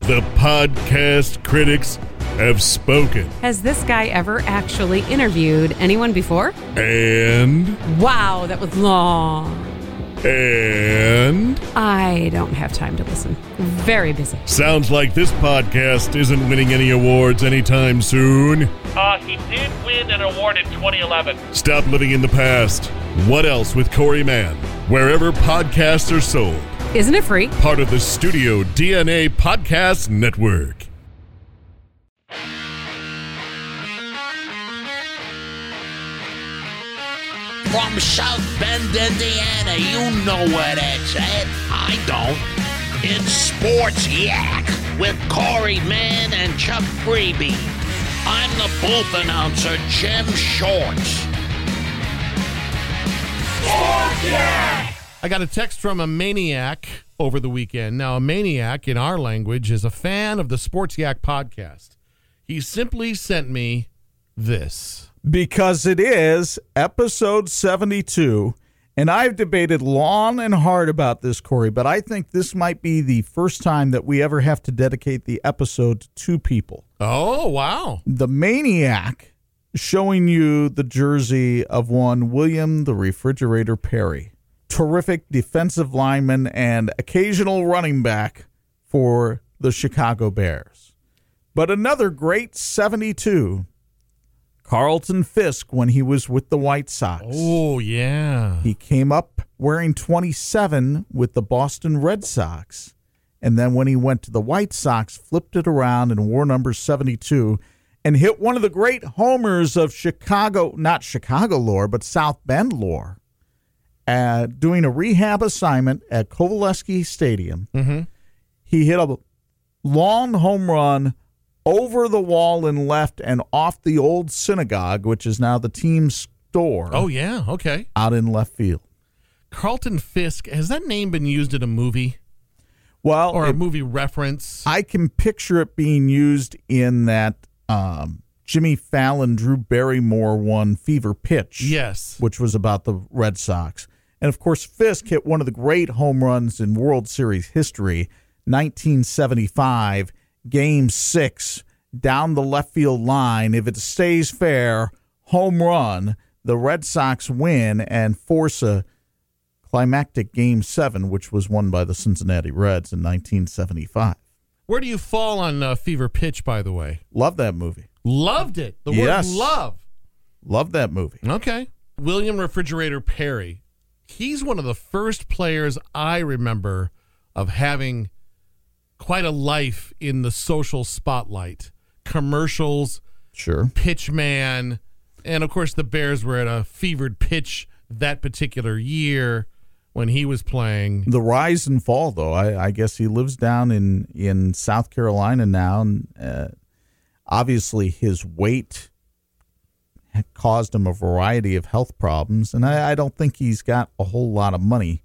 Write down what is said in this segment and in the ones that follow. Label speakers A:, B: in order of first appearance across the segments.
A: The podcast critics have spoken.
B: Has this guy ever actually interviewed anyone before?
A: And,
B: Wow, that was long.
A: and,
B: I don't have time to listen. Very busy.
A: sounds like this podcast isn't winning any awards anytime soon.
C: Uh, he did win an award in 2011.
A: Stop living in the past. What else with Corey Mann? Wherever podcasts are sold.
B: Isn't it free?
A: Part of the Studio DNA Podcast Network.
D: From South Bend, Indiana, you know where that's at. I don't. It's Sports Yak with Corey Mann and Chuck Freeby. I'm the booth announcer, Jim Shorts.
E: I got a text from a maniac over the weekend. Now, a maniac in our language is a fan of the Sports Yak podcast. He simply sent me this.
F: because it is episode 72. And I've debated long and hard about this, Corey, but I think this might be the first time that we ever have to dedicate the episode to two people.
E: Oh, wow.
F: The Maniac showing you the jersey of one William the Refrigerator Perry. Terrific defensive lineman and occasional running back for the Chicago Bears. But another great 72 Carlton Fisk when he was with the White Sox.
E: Oh, yeah.
F: He came up wearing 27 with the Boston Red Sox. And then when he went to the White Sox, flipped it around and wore number 72 and hit one of the great homers of Chicago, not Chicago lore, but South Bend lore, uh, doing a rehab assignment at Coveleski Stadium.
E: Mm-hmm.
F: He hit a long home run over the wall and left and off the old synagogue, which is now the team's store,
E: Oh, yeah. Okay.
F: out in left field.
E: Carlton Fisk, has that name been used in a movie
F: Well,
E: or a
F: it-
E: movie reference?
F: I can picture it being used in that um, Jimmy Fallon, Drew Barrymore one Fever Pitch,
E: yes.
F: which was about the Red Sox. And of course, Fisk hit one of the great home runs in World Series history, 1975, Game Six, down the left field line. If it stays fair, home run. The Red Sox win and force a climactic Game Seven, which was won by the Cincinnati Reds in 1975.
E: Where do you fall on uh, Fever Pitch, by the way?
F: Love that movie.
E: Loved it. The
F: Yes.
E: word love.
F: Love that movie.
E: Okay. William Refrigerator Perry. He's one of the first players I remember of having quite a life in the social spotlight. Commercials,
F: Sure.
E: pitchman, and of course the Bears were at a fevered pitch that particular year when he was playing.
F: The rise and fall, though. I, I guess he lives down in in South Carolina now, and uh, obviously his weight caused him a variety of health problems, and I, I don't think he's got a whole lot of money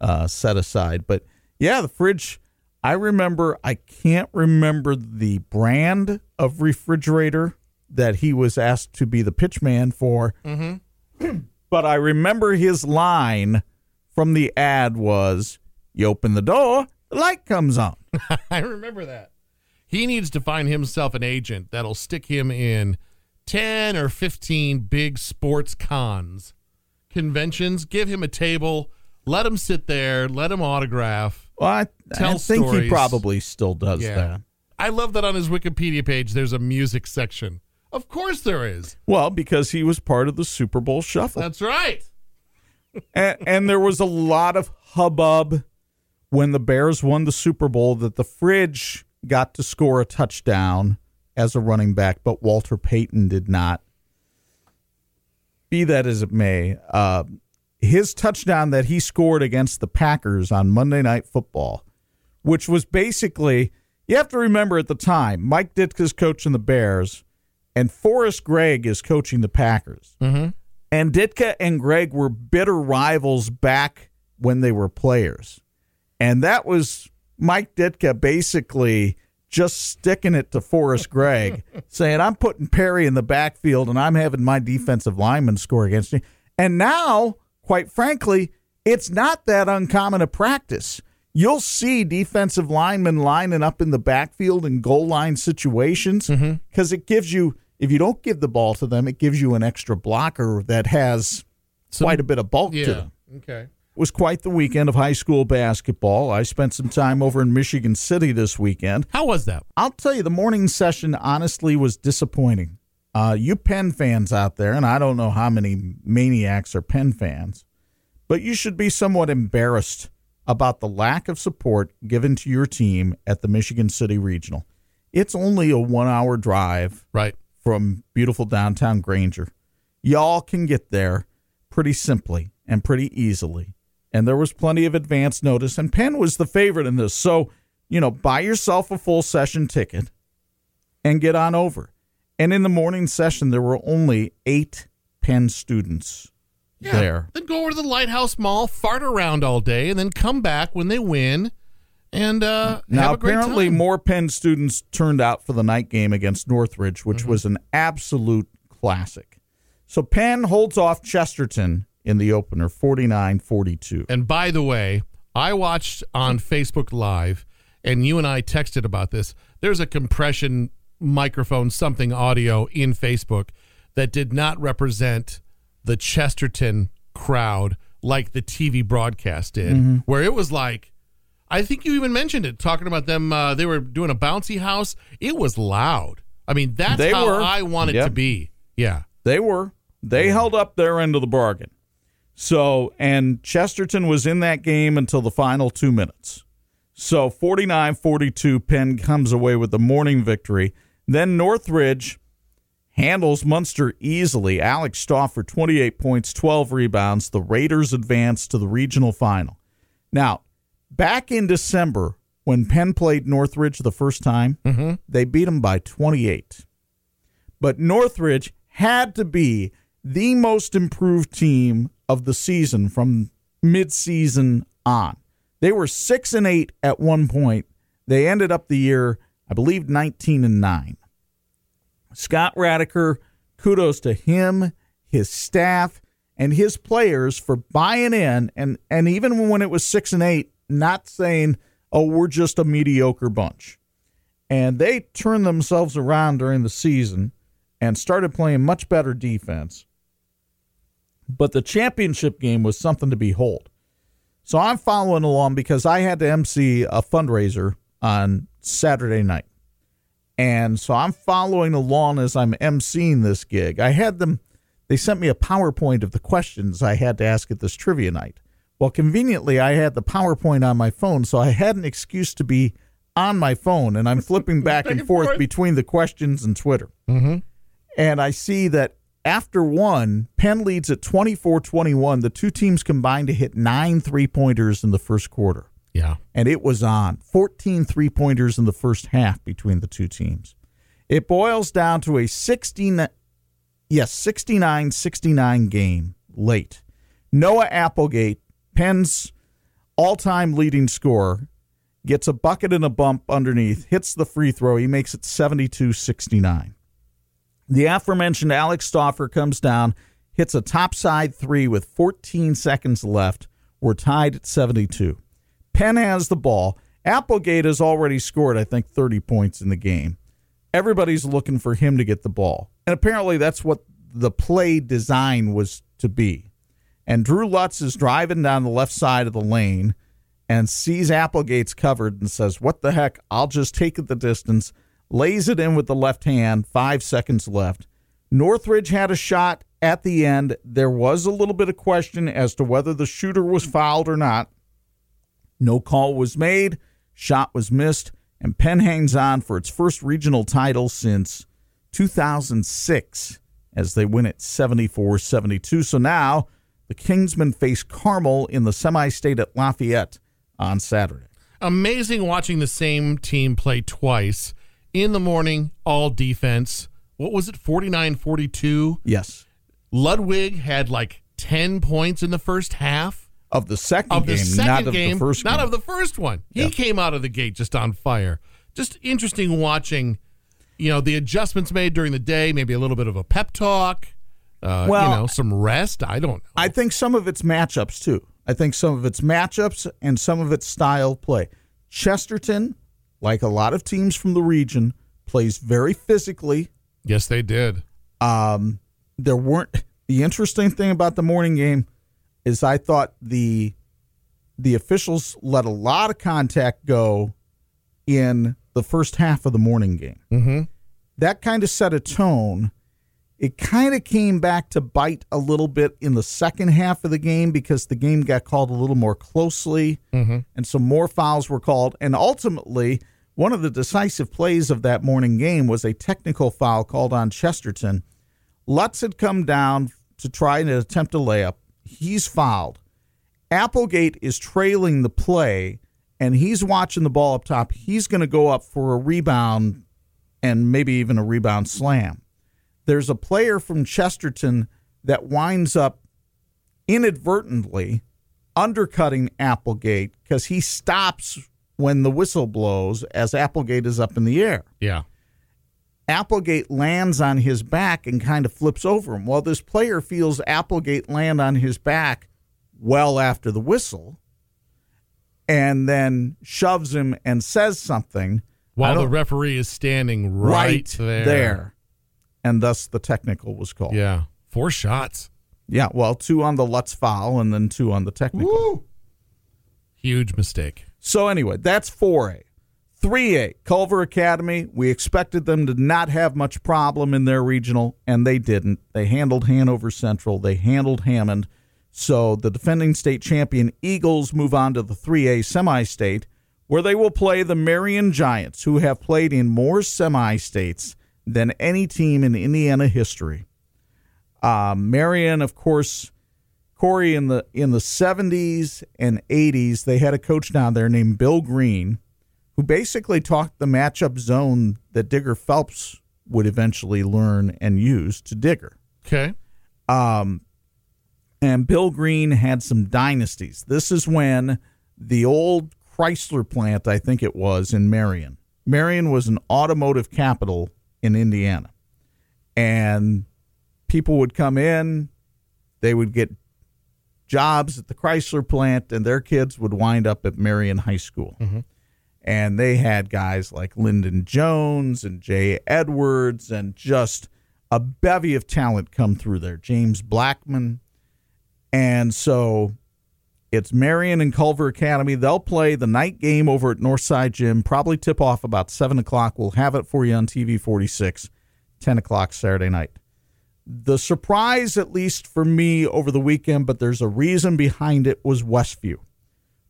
F: uh, set aside. But yeah, the fridge. I remember. I can't remember the brand of refrigerator that he was asked to be the pitchman for. but I remember his line from the ad was, "You open the door, the light comes on."
E: I remember that. He needs to find himself an agent that'll stick him in 10 or 15 big sports cons, conventions, give him a table, let him sit there, let him autograph.
F: Well, I,
E: Tell
F: I think he probably still does
E: Yeah.
F: that.
E: I love that on his Wikipedia page there's a music section. Of course there is.
F: Well, because he was part of the Super Bowl shuffle,
E: That's right.
F: and, and there was a lot of hubbub when the Bears won the Super Bowl that the fridge got to score a touchdown as a running back, but Walter Payton did not. Be that as it may, uh, his touchdown that he scored against the Packers on Monday Night Football, which was basically, You have to remember at the time, Mike Ditka's coaching the Bears, and Forrest Gregg is coaching the Packers.
E: Mm-hmm.
F: And Ditka and Gregg were bitter rivals back when they were players. And that was Mike Ditka basically just sticking it to Forrest Gregg, saying, I'm putting Perry in the backfield and I'm having my defensive lineman score against me. And now, quite frankly, it's not that uncommon a practice. You'll see defensive linemen lining up in the backfield in goal line situations mm-hmm. because it gives you, if you don't give the ball to them, it gives you an extra blocker that has quite a bit of bulk to them
E: Okay.
F: Was quite the weekend of high school basketball. I spent some time over in Michigan City this weekend.
E: How was that?
F: I'll tell you, the morning session honestly was disappointing. Uh, you Penn fans out there, and I don't know how many maniacs are Penn fans, but you should be somewhat embarrassed about the lack of support given to your team at the Michigan City Regional. It's only a one hour drive
E: Right.
F: from beautiful downtown Granger. Y'all can get there pretty simply and pretty easily. And there was plenty of advance notice, and Penn was the favorite in this. So, you know, buy yourself a full session ticket and get on over. And in the morning session, there were only eight Penn students
E: Yeah.
F: there.
E: Then go over to the Lighthouse Mall, fart around all day, and then come back when they win and uh,
F: Now,
E: have a great
F: apparently,
E: time.
F: more Penn students turned out for the night game against Northridge, which
E: Mm-hmm.
F: was an absolute classic. So Penn holds off Chesterton in the opener, 49 42.
E: And by the way, I watched on Facebook Live, and you and I texted about this. There's a compression microphone, something audio in Facebook that did not represent the Chesterton crowd like the TV broadcast did, where it was like, I think you even mentioned it, talking about them. Uh, they were doing a bouncy house. It was loud. I mean, that's
F: They
E: how
F: were.
E: I want it to be. Yeah.
F: They were. They held up their end of the bargain. So, and Chesterton was in that game until the final two minutes. So 49 42, Penn comes away with the morning victory. Then Northridge handles Munster easily. Alex Stauffer, 28 points, 12 rebounds. The Raiders advance to the regional final. Now, back in December, when Penn played Northridge the first time, mm-hmm. they beat them by 28 but Northridge had to be the most improved team of the season from midseason on. They were 6 and 8 at one point. They ended up the year, I believe 19 and 9. Scott Radiker, kudos to him, his staff, and his players for buying in and and even when it was 6 and 8, not saying, "Oh, we're just a mediocre bunch." and they turned themselves around during the season and started playing much better defense. But the championship game was something to behold. So I'm following along because I had to MC a fundraiser on Saturday night. And so I'm following along as I'm emceeing this gig. I had them, they sent me a PowerPoint of the questions I had to ask at this trivia night. Well, conveniently, I had the PowerPoint on my phone, so I had an excuse to be on my phone, and I'm flipping back and forth between the questions and Twitter. Mm-hmm. And I see that after one, Penn leads at 24 21. The two teams combined to hit nine three pointers in the first quarter
E: Yeah.
F: and it was on 14 three pointers in the first half between the two teams. It boils down to a 16 yes, 69-69 game late. Noah Applegate, Penn's all-time leading scorer, gets a bucket and a bump underneath, hits the free throw, he makes it 72-69. The aforementioned Alex Stauffer comes down, hits a topside three with 14 seconds left. We're tied at 72. Penn has the ball. Applegate has already scored, I think, 30 points in the game. Everybody's looking for him to get the ball. And apparently that's what the play design was to be. And Drew Lutz is driving down the left side of the lane and sees Applegate's covered and says, What the heck? I'll just take it the distance. Lays it in with the left hand, five seconds left. Northridge had a shot at the end. There was a little bit of question as to whether the shooter was fouled or not. No call was made, shot was missed, and Penn hangs on for its first regional title since 2006 as they win it 74 72. So now the Kingsmen face Carmel in the semi state at Lafayette on Saturday.
E: Amazing watching the same team play twice in the morning, all defense. What was it, 49 42?
F: Yes.
E: Ludwig had like 10 points in the first half
F: Of the second
E: of the
F: game,
E: second
F: not of the first
E: not
F: game.
E: of the first one. He
F: Yeah.
E: came out of the gate just on fire. Just interesting watching, you know, the adjustments made during the day, maybe a little bit of a pep talk, uh,
F: Well,
E: you know, some rest. I don't know.
F: I think some of it's matchups too. I think some of it's matchups and some of it's style play. Chesterton, like a lot of teams from the region, plays very physically.
E: yes, they did.
F: Um, there weren't the interesting thing about the morning game is I thought the the officials let a lot of contact go in the first half of the morning game.
E: Mm-hmm.
F: That kind of set a tone. It kind of came back to bite a little bit in the second half of the game because the game got called a little more closely and some more fouls were called. And ultimately, one of the decisive plays of that morning game was a technical foul called on Chesterton. Lutz had come down to try and attempt a layup. He's fouled. Applegate is trailing the play, and he's watching the ball up top. He's going to go up for a rebound and maybe even a rebound slam. There's a player from Chesterton that winds up inadvertently undercutting Applegate because he stops when the whistle blows as Applegate is up in the air.
E: Yeah.
F: Applegate lands on his back and kind of flips over him. Well, this player feels Applegate land on his back well after the whistle and then shoves him and says something
E: While the referee is standing right, there.
F: there. And thus the technical was called.
E: Yeah. Four shots.
F: Yeah, well, two on the Lutz foul and then two on the technical.
E: Huge mistake.
F: So anyway, that's 4A. 3A, Culver Academy. We expected them to not have much problem in their regional, and they didn't. They handled Hanover Central. They handled Hammond. So the defending state champion Eagles move on to the 3A semi-state, where they will play the Marion Giants, who have played in more semi-states than any team in Indiana history. Uh, Marion, of course, Corey in the in the 70s and 80s, they had a coach down there named Bill Green, who basically taught the matchup zone that Digger Phelps would eventually learn and use to Digger.
E: Okay.
F: Um, and Bill Green had some dynasties. This is when the old Chrysler plant, I think it was, in Marion. Marion was an automotive capital in Indiana. And people would come in, they would get jobs at the Chrysler plant, and their kids would wind up at Marion High School. Mm-hmm. And they had guys like Lyndon Jones and Jay Edwards and just a bevy of talent come through there. James Blackmon. And so it's Marion and Culver Academy. They'll play the night game over at Northside Gym, probably tip off about 7 o'clock. We'll have it for you on TV 46, 10 o'clock Saturday night. The surprise, at least for me over the weekend, but there's a reason behind it, was Westview.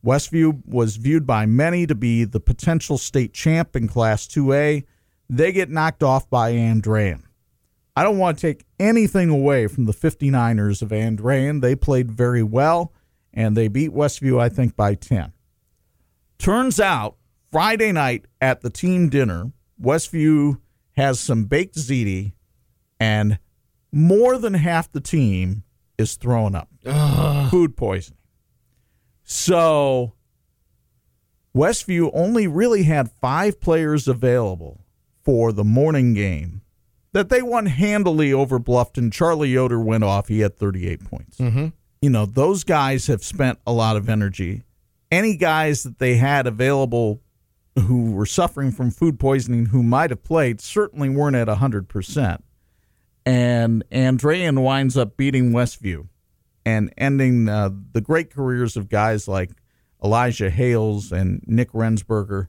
F: Westview was viewed by many to be the potential state champ in Class 2A. They get knocked off by Andrean. I don't want to take anything away from the 59ers of Andrean. They played very well, and they beat Westview, I think, by 10. Turns out, Friday night at the team dinner, Westview has some baked ziti, and more than half the team is throwing up. Food poisoning. So Westview only really had five players available for the morning game that they won handily over Bluffton. Charlie Yoder went off. He had 38 points.
E: Mm-hmm.
F: You know, those guys have spent a lot of energy. Any guys that they had available who were suffering from food poisoning who might have played certainly weren't at 100%. And Andrean winds up beating Westview and ending uh, the great careers of guys like Elijah Hales and Nick Rensberger.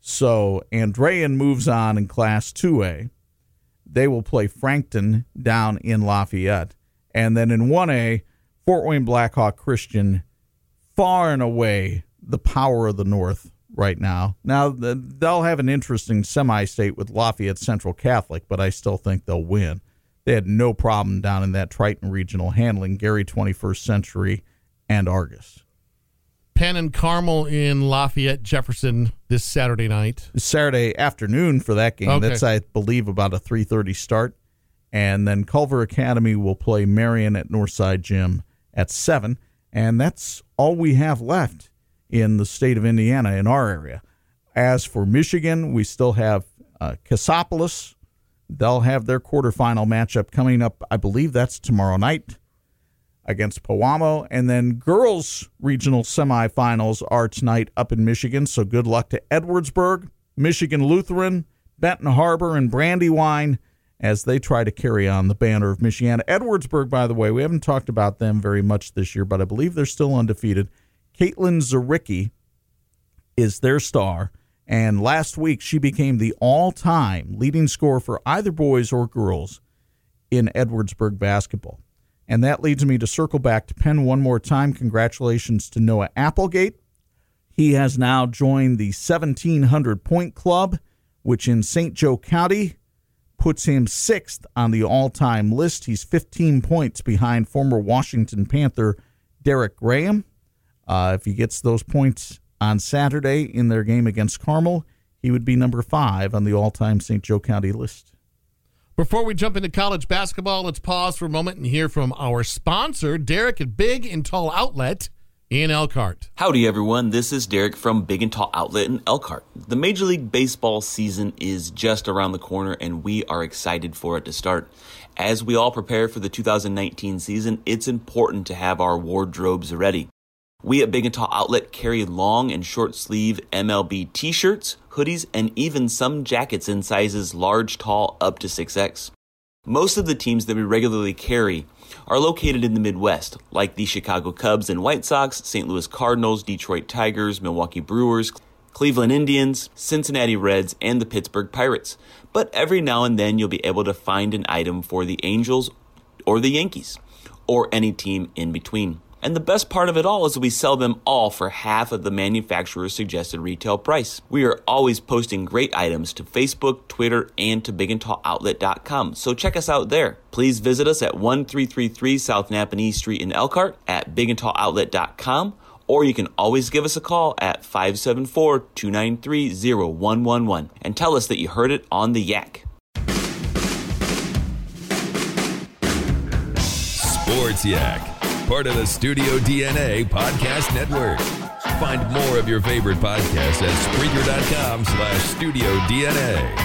F: So Andrean moves on in Class 2A. They will play Frankton down in Lafayette. And then in 1A, Fort Wayne Blackhawk Christian, far and away the power of the North right now. Now, th- they'll have an interesting semi state with Lafayette Central Catholic, but I still think they'll win. They had no problem down in that Triton Regional handling Gary 21st Century and Argos.
E: Penn and Carmel in Lafayette, Jefferson this Saturday night.
F: Saturday afternoon for that game.
E: Okay.
F: That's I believe about a 3:30 start. And then Culver Academy will play Marion at Northside Gym at 7, and that's all we have left in the state of Indiana in our area. As for Michigan, we still have uh, Cassopolis. They'll have their quarterfinal matchup coming up. I believe that's tomorrow night against Pewamo. And then girls' regional semifinals are tonight up in Michigan. So good luck to Edwardsburg, Michigan Lutheran, Benton Harbor, and Brandywine as they try to carry on the banner of Michiana. Edwardsburg, by the way, we haven't talked about them very much this year, but I believe they're still undefeated. Caitlin Zaricki is their star. And last week, she became the all time leading scorer for either boys or girls in Edwardsburg basketball. And that leads me to circle back to Penn one more time. Congratulations to Noah Applegate. He has now joined the 1700 point club, which in St. Joe County puts him sixth on the all time list. He's 15 points behind former Washington Panther Derek Graham. Uh, if he gets those points on Saturday in their game against Carmel, he would be number five on the all time St. Joe County list.
E: Before we jump into college basketball, let's pause for a moment and hear from our sponsor, Derek at Big and Tall Outlet in Elkhart.
G: Howdy, everyone. This is Derek from Big and Tall Outlet in Elkhart. The Major League Baseball season is just around the corner, and we are excited for it to start. As we all prepare for the 2019 season, it's important to have our wardrobes ready. We at Big and Tall Outlet carry long and short sleeve MLB t shirts, hoodies, and even some jackets in sizes large, tall, up to 6X. Most of the teams that we regularly carry are located in the Midwest, like the Chicago Cubs and White Sox, St. Louis Cardinals, Detroit Tigers, Milwaukee Brewers, Cleveland Indians, Cincinnati Reds, and the Pittsburgh Pirates. But every now and then you'll be able to find an item for the Angels or the Yankees, or any team in between. And the best part of it all is we sell them all for half of the manufacturer's suggested retail price. We are always posting great items to Facebook, Twitter, and to bigandtalloutlet.com, so check us out there. Please visit us at 1333 South Nappanee Street in Elkhart at bigandtalloutlet.com, or you can always give us a call at 574 293 0111 and tell us that you heard it on the Yak.
H: Sports Yak, part of the Studio DNA podcast network. Find more of your favorite podcasts at Spreaker.com slash Studio DNA.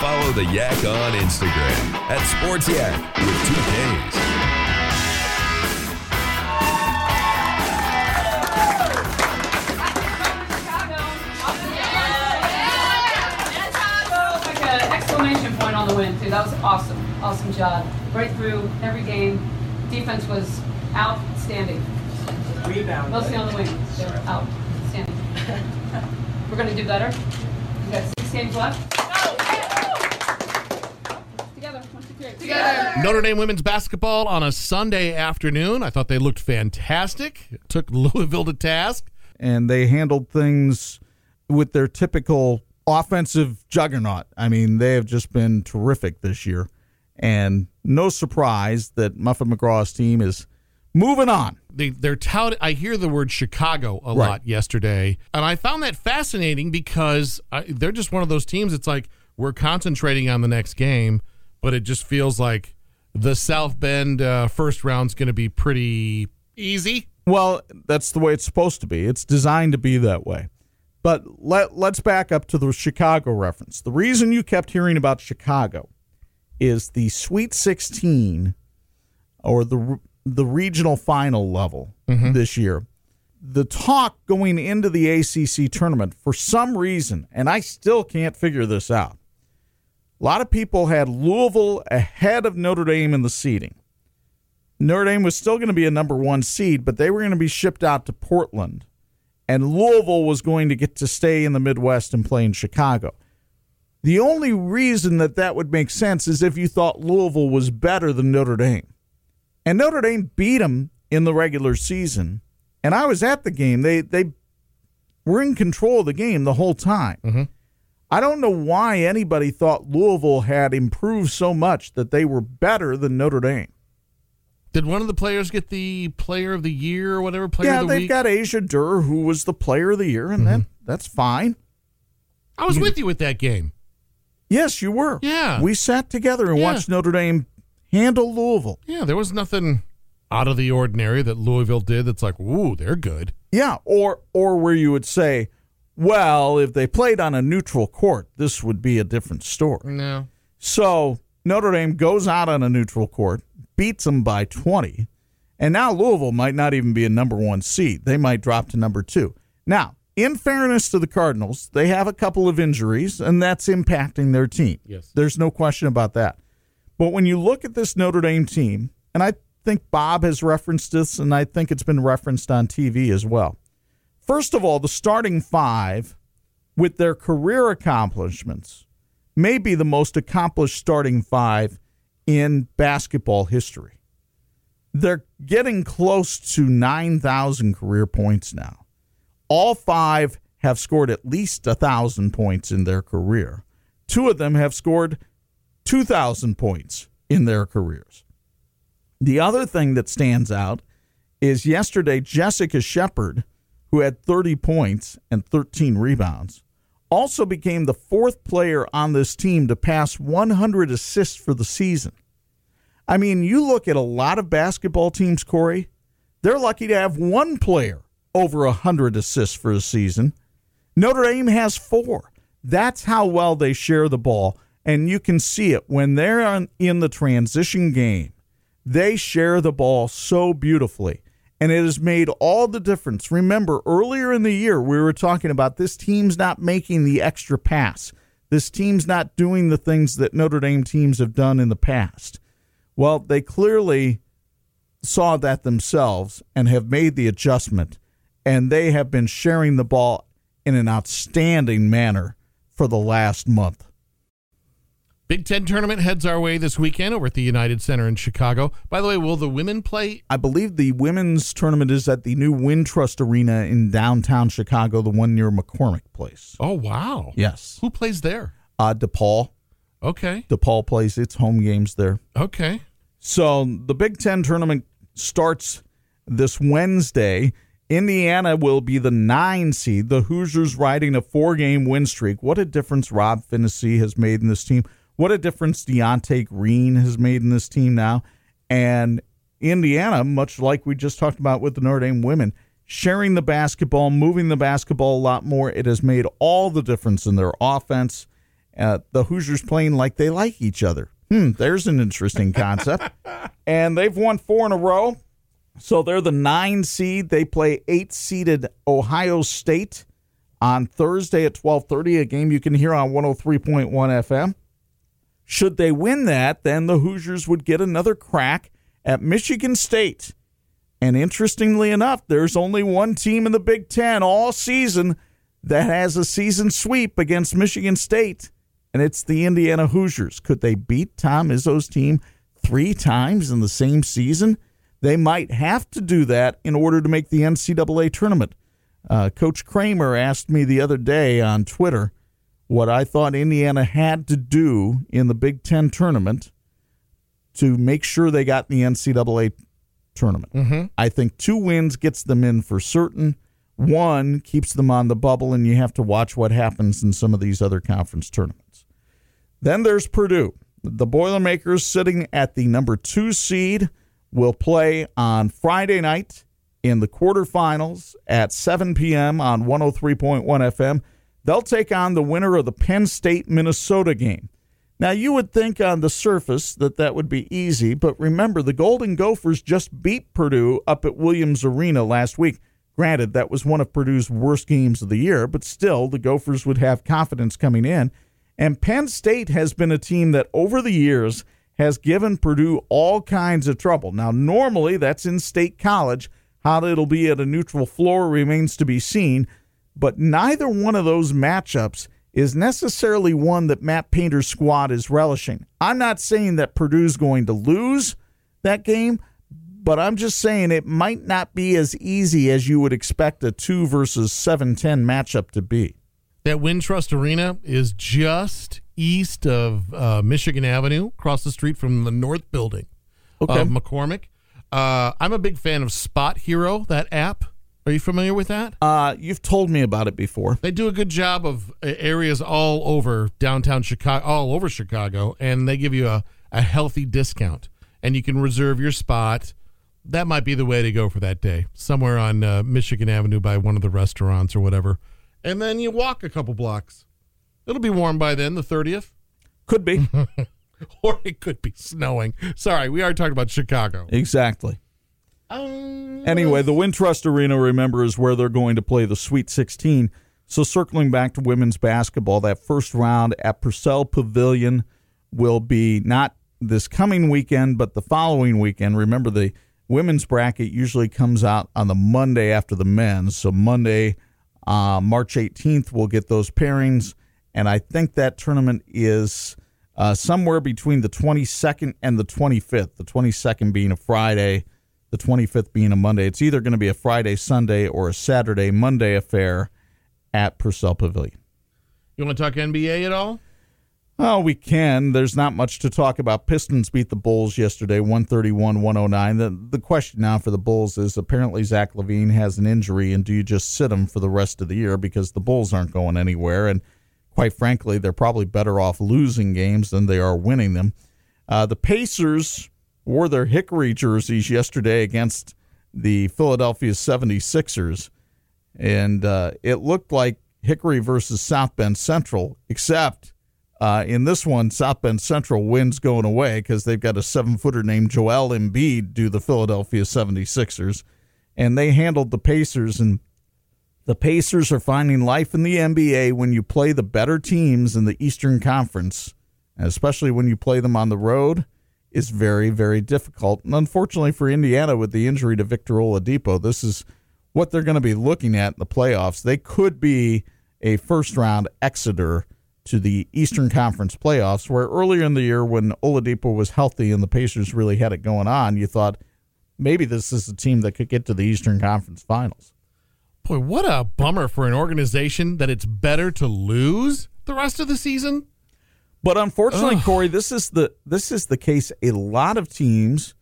H: Follow the Yak on Instagram at Sports Yak with two Ks.
I: Point on the win, too. That was awesome. Awesome job. Right through every game. Defense was outstanding.
J: Rebound.
I: Mostly on the wing. They were outstanding. We're going to do better. We've got six games left. Together. One, two, three. Together.
E: Notre Dame women's basketball on a Sunday afternoon. I thought they looked fantastic. Took Louisville to task.
F: and they handled things with their typical offensive juggernaut. I mean, they have just been terrific this year. And no surprise that Muffet McGraw's team is moving on.
E: They, they're touted. I hear the word Chicago a
F: Right.
E: lot yesterday, and I found that fascinating because I, they're just one of those teams. It's like we're concentrating on the next game, but it just feels like the South Bend uh, first round's going to be pretty easy.
F: Well, that's the way it's supposed to be. It's designed to be that way. But let let's back up to the Chicago reference. The reason you kept hearing about Chicago is the Sweet 16 or the the regional final level mm-hmm. this year. The talk going into the ACC tournament for some reason, and I still can't figure this out. A lot of people had Louisville ahead of Notre Dame in the seeding. Notre Dame was still going to be a number one seed, but they were going to be shipped out to Portland. And Louisville was going to get to stay in the Midwest and play in Chicago. The only reason that that would make sense is if you thought Louisville was better than Notre Dame. And Notre Dame beat them in the regular season. And I was at the game. They they were in control of the game the whole time. Mm-hmm. I don't know why anybody thought Louisville had improved so much that they were better than Notre Dame.
E: Did one of the players get the player of the year or whatever player
F: yeah,
E: of the
F: they've
E: week?
F: got Asia Durr, who was the player of the year, and that, mm-hmm. that's fine.
E: I was with you with that game.
F: Yes, you were.
E: Yeah.
F: We sat together and
E: Yeah.
F: watched Notre Dame handle Louisville.
E: Yeah, there was nothing out of the ordinary that Louisville did that's like, ooh, they're good.
F: Yeah, or or where you would say, well, if they played on a neutral court, this would be a different story.
E: No.
F: So Notre Dame goes out on a neutral court, beats them by 20, and now Louisville might not even be a number one seed. They might drop to number two. Now, in fairness to the Cardinals, they have a couple of injuries, and that's impacting their team.
E: Yes.
F: There's no question about that. But when you look at this Notre Dame team, and I think Bob has referenced this, and I think it's been referenced on TV as well. First of all, the starting five, with their career accomplishments, may be the most accomplished starting five in basketball history. They're getting close to 9,000 career points now. All five have scored at least 1,000 points in their career. Two of them have scored 2,000 points in their careers. The other thing that stands out is yesterday, Jessica Shepard, who had 30 points and 13 rebounds, also became the fourth player on this team to pass 100 assists for the season. I mean, you look at a lot of basketball teams, Corey, they're lucky to have one player over 100 assists for a season. Notre Dame has four. That's how well they share the ball. And you can see it when they're on, in the transition game. They share the ball so beautifully. And it has made all the difference. Remember, earlier in the year, we were talking about this team's not making the extra pass. This team's not doing the things that Notre Dame teams have done in the past. Well, they clearly saw that themselves and have made the adjustment. And they have been sharing the ball in an outstanding manner for the last month.
E: Big Ten tournament heads our way this weekend over at the United Center in Chicago. By the way, will the women play?
F: I believe the women's tournament is at the new Wintrust Arena in downtown Chicago, the one near McCormick Place.
E: Oh, wow.
F: Yes.
E: Who plays there?
F: Uh, DePaul.
E: Okay.
F: DePaul plays its home games there.
E: Okay.
F: So the Big Ten tournament starts this Wednesday. Indiana will be the nine seed. The Hoosiers riding a four game win streak. What a difference Rob Phinisee has made in this team. What a difference Devonte Green has made in this team now. And Indiana, much like we just talked about with the Notre Dame women, sharing the basketball, moving the basketball a lot more. It has made all the difference in their offense. Uh, the Hoosiers playing like they like each other. Hmm, there's an interesting concept. and they've won four in a row. So they're the nine seed. They play eight seeded Ohio State on Thursday at 12:30, a game you can hear on 103.1 FM. Should they win that, then the Hoosiers would get another crack at Michigan State. And interestingly enough, there's only one team in the Big Ten all season that has a season sweep against Michigan State, and it's the Indiana Hoosiers. Could they beat Tom Izzo's team three times in the same season? They might have to do that in order to make the NCAA tournament. Uh, Coach Kramer asked me the other day on Twitter what I thought Indiana had to do in the Big Ten tournament to make sure they got in the NCAA tournament.
E: Mm-hmm.
F: I think two wins gets them in for certain. One keeps them on the bubble, and you have to watch what happens in some of these other conference tournaments. Then there's Purdue. The Boilermakers, sitting at the number two seed, will play on Friday night in the quarterfinals at 7 p.m. on 103.1 FM. They'll take on the winner of the Penn State Minnesota game. Now, you would think on the surface that that would be easy, but remember, the Golden Gophers just beat Purdue up at Williams Arena last week. Granted, that was one of Purdue's worst games of the year, but still, the Gophers would have confidence coming in. And Penn State has been a team that over the years has given Purdue all kinds of trouble. Now, normally that's in state college. How it'll be at a neutral floor remains to be seen, but neither one of those matchups is necessarily one that Matt Painter's squad is relishing. I'm not saying that Purdue's going to lose that game, but I'm just saying it might not be as easy as you would expect a 2 versus 7-10 matchup to be.
E: That Wintrust Arena is just east of uh, Michigan Avenue, across the street from the North Building
F: Okay.
E: of McCormick. Uh, I'm a big fan of SpotHero, that app. Are you familiar with that?
F: Uh, you've told me about it before.
E: They do a good job of uh, areas all over downtown Chicago, all over Chicago, and they give you a, a healthy discount. And you can reserve your spot. That might be the way to go for that day, somewhere on uh, Michigan Avenue by one of the restaurants or whatever. And then you walk a couple blocks. It'll be warm by then, the 30th.
F: Could be.
E: or it could be snowing. Sorry, we are talking about Chicago.
F: exactly.
E: Um,
F: Anyway, the Wintrust Arena, remember, is where they're going to play the Sweet 16. So, circling back to women's basketball, that first round at Purcell Pavilion will be not this coming weekend, but the following weekend. Remember, the women's bracket usually comes out on the Monday after the men's. So, Monday, uh, March 18th, we'll get those pairings. And I think that tournament is uh, somewhere between the 22nd and the 25th, the 22nd being a Friday the 25th being a Monday. It's either going to be a Friday, Sunday, or a Saturday, Monday affair at Purcell Pavilion.
E: You want to talk NBA at all?
F: Oh, we can. There's not much to talk about. Pistons beat the Bulls yesterday, 131 109. The, the question now for the Bulls is apparently Zach LaVine has an injury, and do you just sit him for the rest of the year because the Bulls aren't going anywhere? And quite frankly, they're probably better off losing games than they are winning them. Uh, the Pacers wore their Hickory jerseys yesterday against the Philadelphia 76ers. And uh, it looked like Hickory versus South Bend Central, except uh, in this one, South Bend Central wins going away because they've got a seven footer named Joel Embiid do the Philadelphia 76ers. And they handled the Pacers. And the Pacers are finding life in the NBA when you play the better teams in the Eastern Conference, especially when you play them on the road is very, very difficult. And unfortunately for Indiana, with the injury to Victor Oladipo, this is what they're going to be looking at in the playoffs. They could be a first round exeter to the Eastern Conference playoffs, where earlier in the year, when Oladipo was healthy and the Pacers really had it going on, you thought maybe this is a team that could get to the Eastern Conference finals.
E: Boy, what a bummer for an organization that it's better to lose the rest of the season.
F: But unfortunately,
E: Ugh.
F: Corey, this is the this is the case a lot of teams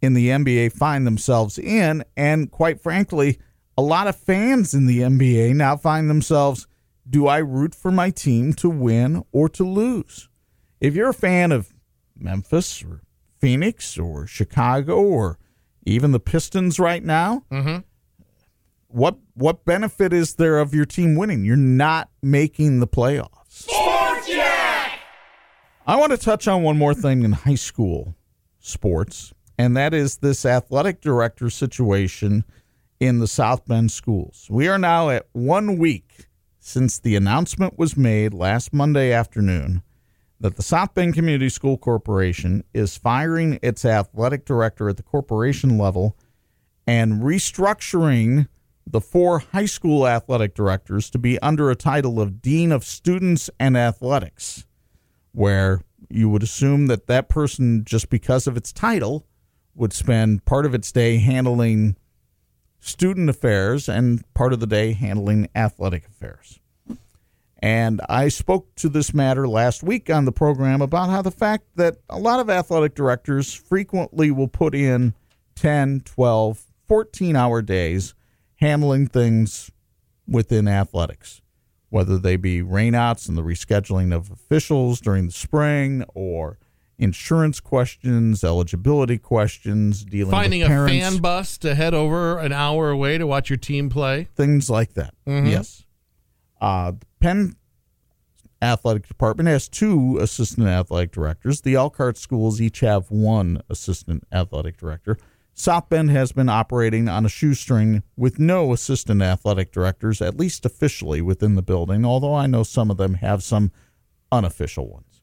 F: in the NBA find themselves in, and quite frankly, a lot of fans in the NBA now find themselves: Do I root for my team to win or to lose? If you're a fan of Memphis or Phoenix or Chicago or even the Pistons right now, mm-hmm. what what benefit is there of your team winning? You're not making the playoffs. I want to touch on one more thing in high school sports, and that is this athletic director situation in the South Bend schools. We are now at one week since the announcement was made last Monday afternoon that the South Bend Community School Corporation is firing its athletic director at the corporation level and restructuring the four high school athletic directors to be under a title of Dean of Students and Athletics where you would assume that that person, just because of its title, would spend part of its day handling student affairs and part of the day handling athletic affairs. And I spoke to this matter last week on the program about how the fact that a lot of athletic directors frequently will put in 10, 12, 14 hour days handling things within athletics whether they be rainouts and the rescheduling of officials during the spring or insurance questions, eligibility questions, dealing with
E: Finding
F: a
E: fan bus to head over an hour away to watch your team play.
F: things like that. Yes. Uh, the Penn Athletic Department has two assistant athletic directors. The Elkhart schools each have one assistant athletic director. South Bend has been operating on a shoestring with no assistant athletic directors, at least officially within the building, although I know some of them have some unofficial ones.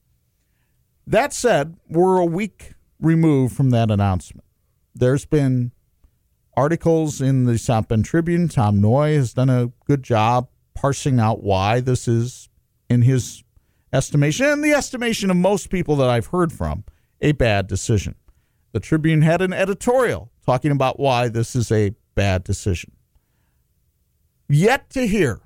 F: That said, we're a week removed from that announcement. There's been articles in the South Bend Tribune. Tom Noie has done a good job parsing out why this is, in his estimation, and the estimation of most people that I've heard from, a bad decision. The Tribune had an editorial talking about why this is a bad decision. Yet to hear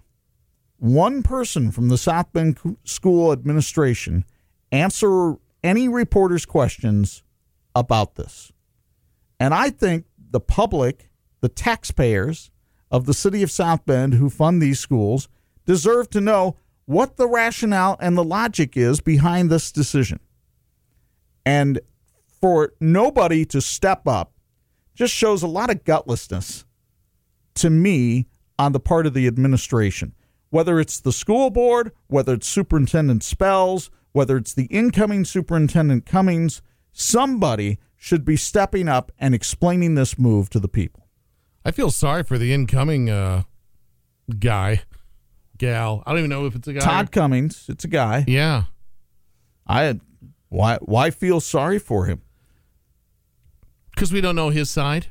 F: one person from the South Bend School Administration answer any reporter's questions about this. And I think the public, the taxpayers of the city of South Bend who fund these schools, deserve to know what the rationale and the logic is behind this decision. And for nobody to step up just shows a lot of gutlessness to me on the part of the administration. Whether it's the school board, whether it's Superintendent Spells, whether it's the incoming Superintendent Cummings, somebody should be stepping up and explaining this move to the people.
E: I feel sorry for the incoming uh, guy, gal. I don't even know if it's a guy.
F: Todd Cummings, it's a guy.
E: Yeah.
F: I why why feel sorry for him?
E: Because we don't know his side.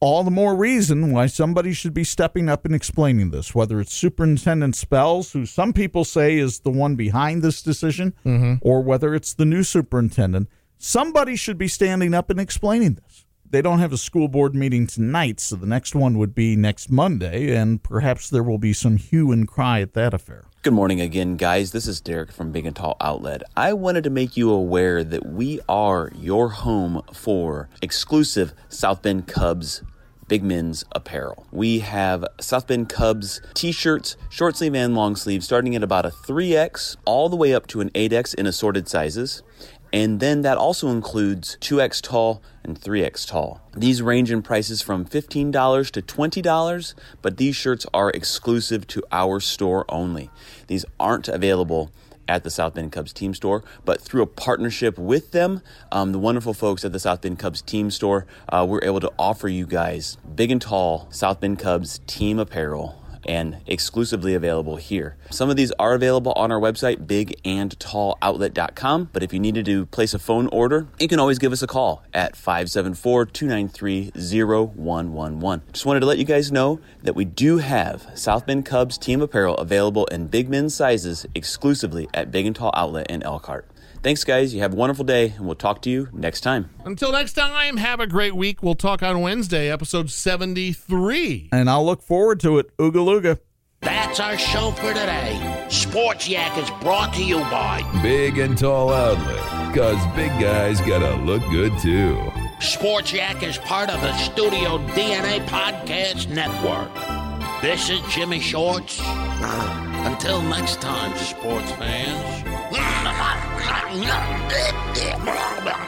F: All the more reason why somebody should be stepping up and explaining this, whether it's Superintendent Spells, who some people say is the one behind this decision,
E: Mm-hmm.
F: or whether it's the new superintendent. Somebody should be standing up and explaining this. They don't have a school board meeting tonight, so the next one would be next Monday, and perhaps there will be some hue and cry at that affair.
G: Good morning again, guys. This is Derek from Big and Tall Outlet. I wanted to make you aware that we are your home for exclusive South Bend Cubs Big Men's apparel. We have South Bend Cubs t shirts, short sleeve and long sleeve, starting at about a 3X all the way up to an 8X in assorted sizes. And then that also includes 2X tall and 3X tall. These range in prices from $15 to $20, but these shirts are exclusive to our store only. These aren't available at the South Bend Cubs team store, but through a partnership with them, um, the wonderful folks at the South Bend Cubs team store, uh, we're able to offer you guys big and tall South Bend Cubs team apparel and exclusively available here. Some of these are available on our website, bigandtalloutlet.com. But if you needed to place a phone order, you can always give us a call at 574 293 0111. Just wanted to let you guys know that we do have South Bend Cubs team apparel available in big men's sizes exclusively at Big and Tall Outlet in Elkhart. Thanks, guys. You have a wonderful day, and we'll talk to you next time.
E: Until next time, have a great week. We'll talk on Wednesday, episode 73.
F: And I'll look forward to it. Ooga Looga.
D: That's our show for today. Sports Yak is brought to you by
H: Big and Tall Outlet, because big guys gotta look good too.
D: Sports Yak is part of the Studio DNA Podcast Network. This is Jimmy Shorts. Until next time, sports fans.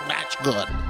D: That's good.